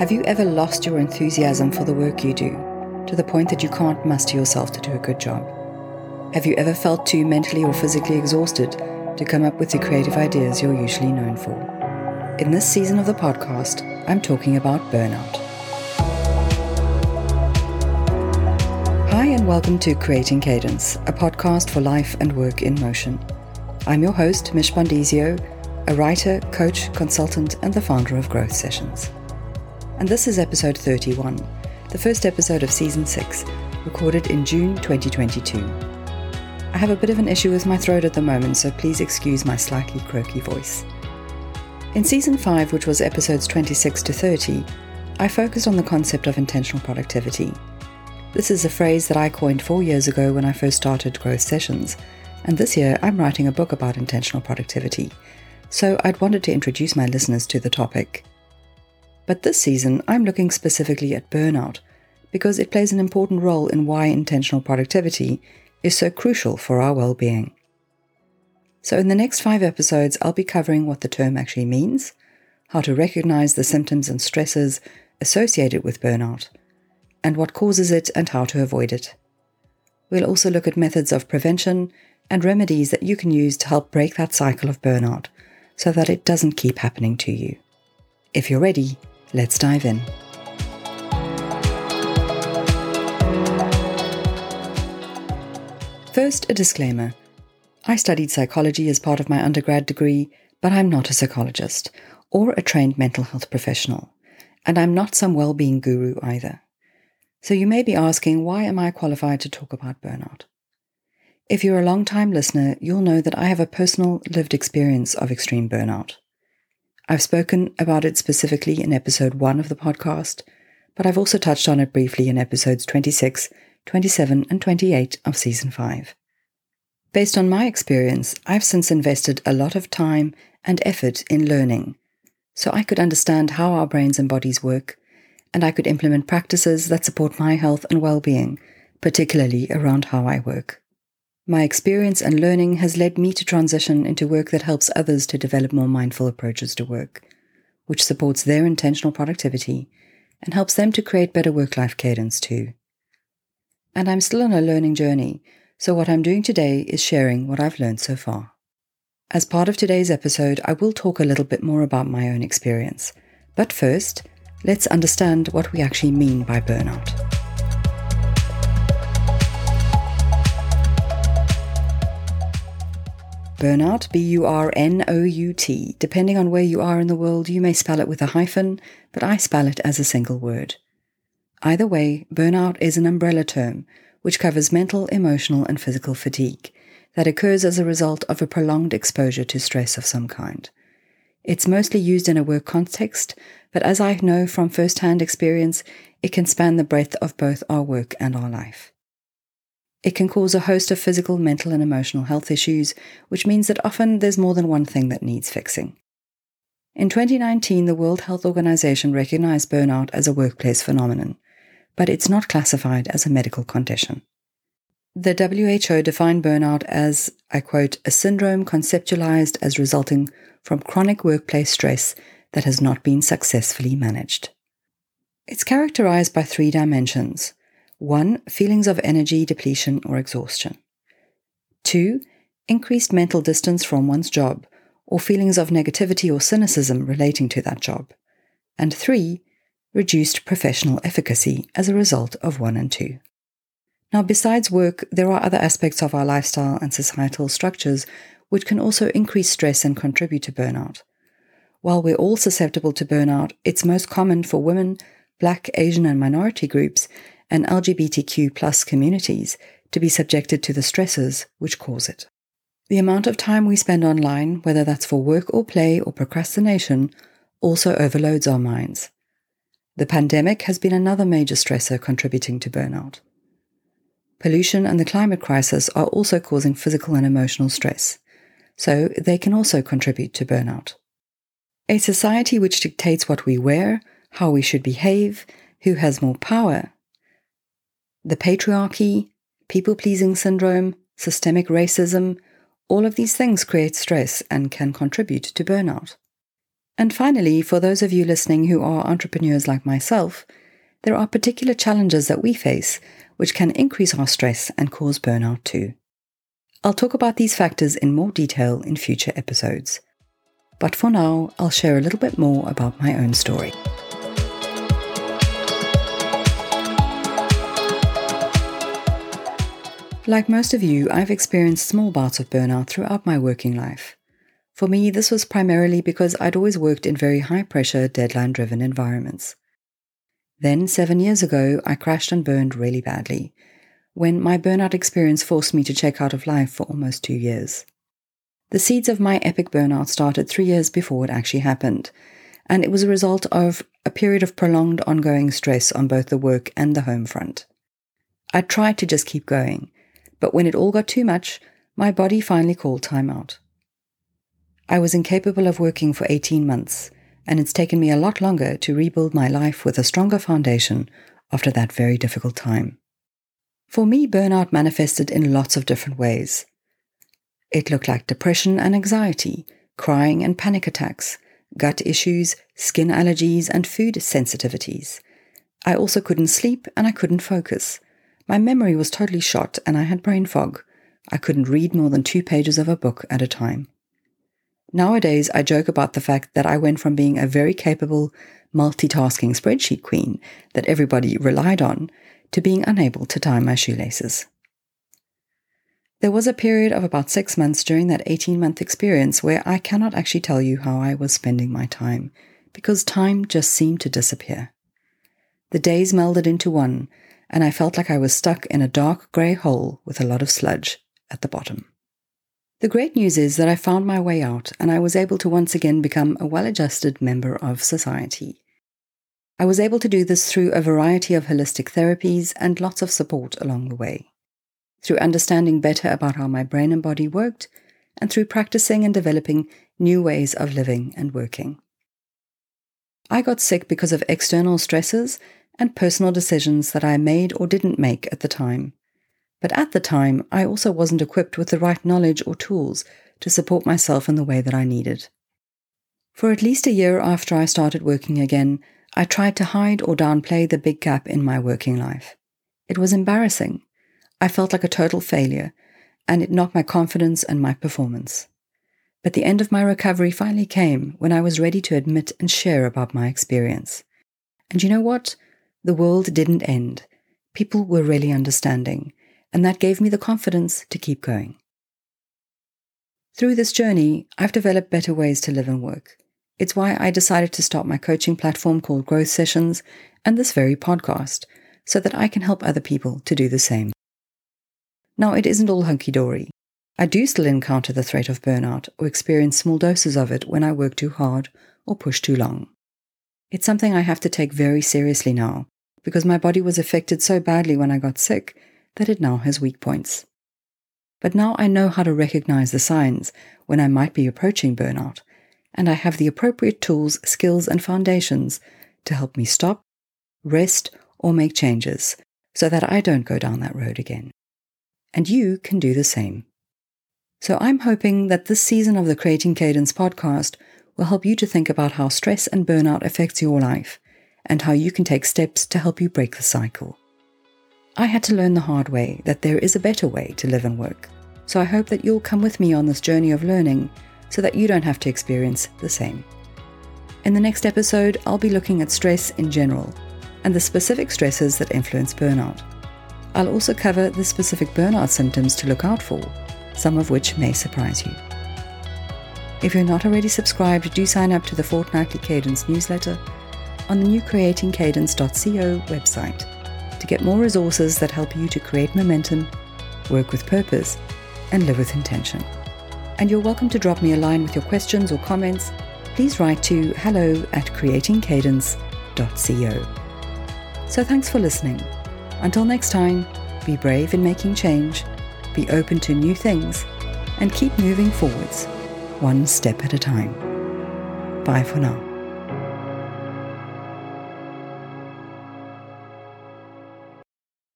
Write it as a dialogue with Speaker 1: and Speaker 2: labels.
Speaker 1: Have you ever lost your enthusiasm for the work you do to the point that you can't muster yourself to do a good job? Have you ever felt too mentally or physically exhausted to come up with the creative ideas you're usually known for? In this season of the podcast, I'm talking about burnout. Hi, and welcome to Creating Cadence, a podcast for life and work in motion. I'm your host, Mish Bondizio, a writer, coach, consultant, and the founder of Growth Sessions and this is episode 31, the first episode of season 6, recorded in June 2022. I have a bit of an issue with my throat at the moment, so please excuse my slightly croaky voice. In season 5, which was episodes 26 to 30, I focused on the concept of intentional productivity. This is a phrase that I coined four years ago when I first started Growth Sessions, and this year I'm writing a book about intentional productivity, so I'd wanted to introduce my listeners to the topic. But this season, I'm looking specifically at burnout because it plays an important role in why intentional productivity is so crucial for our well being. So, in the next five episodes, I'll be covering what the term actually means, how to recognize the symptoms and stresses associated with burnout, and what causes it and how to avoid it. We'll also look at methods of prevention and remedies that you can use to help break that cycle of burnout so that it doesn't keep happening to you. If you're ready, Let's dive in. First, a disclaimer. I studied psychology as part of my undergrad degree, but I'm not a psychologist or a trained mental health professional, and I'm not some well-being guru either. So you may be asking, why am I qualified to talk about burnout? If you're a long-time listener, you'll know that I have a personal lived experience of extreme burnout. I've spoken about it specifically in episode 1 of the podcast, but I've also touched on it briefly in episodes 26, 27, and 28 of season 5. Based on my experience, I've since invested a lot of time and effort in learning, so I could understand how our brains and bodies work, and I could implement practices that support my health and well being, particularly around how I work. My experience and learning has led me to transition into work that helps others to develop more mindful approaches to work, which supports their intentional productivity and helps them to create better work life cadence too. And I'm still on a learning journey, so what I'm doing today is sharing what I've learned so far. As part of today's episode, I will talk a little bit more about my own experience. But first, let's understand what we actually mean by burnout. Burnout, B U R N O U T. Depending on where you are in the world, you may spell it with a hyphen, but I spell it as a single word. Either way, burnout is an umbrella term which covers mental, emotional, and physical fatigue that occurs as a result of a prolonged exposure to stress of some kind. It's mostly used in a work context, but as I know from first hand experience, it can span the breadth of both our work and our life. It can cause a host of physical, mental, and emotional health issues, which means that often there's more than one thing that needs fixing. In 2019, the World Health Organization recognized burnout as a workplace phenomenon, but it's not classified as a medical condition. The WHO defined burnout as, I quote, a syndrome conceptualized as resulting from chronic workplace stress that has not been successfully managed. It's characterized by three dimensions 1. Feelings of energy depletion or exhaustion. 2. Increased mental distance from one's job, or feelings of negativity or cynicism relating to that job. And 3. Reduced professional efficacy as a result of 1 and 2. Now, besides work, there are other aspects of our lifestyle and societal structures which can also increase stress and contribute to burnout. While we're all susceptible to burnout, it's most common for women, Black, Asian, and minority groups, and LGBTQ plus communities to be subjected to the stresses which cause it. The amount of time we spend online, whether that's for work or play or procrastination, also overloads our minds. The pandemic has been another major stressor contributing to burnout. Pollution and the climate crisis are also causing physical and emotional stress, so they can also contribute to burnout. A society which dictates what we wear, how we should behave, who has more power, the patriarchy, people pleasing syndrome, systemic racism, all of these things create stress and can contribute to burnout. And finally, for those of you listening who are entrepreneurs like myself, there are particular challenges that we face which can increase our stress and cause burnout too. I'll talk about these factors in more detail in future episodes. But for now, I'll share a little bit more about my own story. Like most of you, I've experienced small bouts of burnout throughout my working life. For me, this was primarily because I'd always worked in very high pressure, deadline driven environments. Then, seven years ago, I crashed and burned really badly, when my burnout experience forced me to check out of life for almost two years. The seeds of my epic burnout started three years before it actually happened, and it was a result of a period of prolonged ongoing stress on both the work and the home front. I tried to just keep going, but when it all got too much, my body finally called time out. I was incapable of working for 18 months, and it's taken me a lot longer to rebuild my life with a stronger foundation after that very difficult time. For me, burnout manifested in lots of different ways. It looked like depression and anxiety, crying and panic attacks, gut issues, skin allergies, and food sensitivities. I also couldn't sleep and I couldn't focus. My memory was totally shot and I had brain fog. I couldn't read more than two pages of a book at a time. Nowadays, I joke about the fact that I went from being a very capable, multitasking spreadsheet queen that everybody relied on to being unable to tie my shoelaces. There was a period of about six months during that 18 month experience where I cannot actually tell you how I was spending my time, because time just seemed to disappear. The days melded into one, and I felt like I was stuck in a dark grey hole with a lot of sludge at the bottom. The great news is that I found my way out and I was able to once again become a well adjusted member of society. I was able to do this through a variety of holistic therapies and lots of support along the way. Through understanding better about how my brain and body worked, and through practicing and developing new ways of living and working. I got sick because of external stresses and personal decisions that I made or didn't make at the time. But at the time, I also wasn't equipped with the right knowledge or tools to support myself in the way that I needed. For at least a year after I started working again, I tried to hide or downplay the big gap in my working life. It was embarrassing. I felt like a total failure, and it knocked my confidence and my performance. But the end of my recovery finally came when I was ready to admit and share about my experience. And you know what? The world didn't end. People were really understanding, and that gave me the confidence to keep going. Through this journey, I've developed better ways to live and work. It's why I decided to start my coaching platform called Growth Sessions and this very podcast, so that I can help other people to do the same. Now, it isn't all hunky dory. I do still encounter the threat of burnout or experience small doses of it when I work too hard or push too long. It's something I have to take very seriously now because my body was affected so badly when I got sick that it now has weak points. But now I know how to recognize the signs when I might be approaching burnout, and I have the appropriate tools, skills, and foundations to help me stop, rest, or make changes so that I don't go down that road again. And you can do the same. So I'm hoping that this season of the Creating Cadence podcast will help you to think about how stress and burnout affects your life and how you can take steps to help you break the cycle. I had to learn the hard way that there is a better way to live and work. So I hope that you'll come with me on this journey of learning so that you don't have to experience the same. In the next episode, I'll be looking at stress in general and the specific stresses that influence burnout. I'll also cover the specific burnout symptoms to look out for, some of which may surprise you. If you're not already subscribed, do sign up to the fortnightly Cadence newsletter on the new creatingcadence.co website to get more resources that help you to create momentum, work with purpose, and live with intention. And you're welcome to drop me a line with your questions or comments. Please write to hello at creatingcadence.co. So thanks for listening. Until next time, be brave in making change, be open to new things, and keep moving forwards, one step at a time. Bye for now.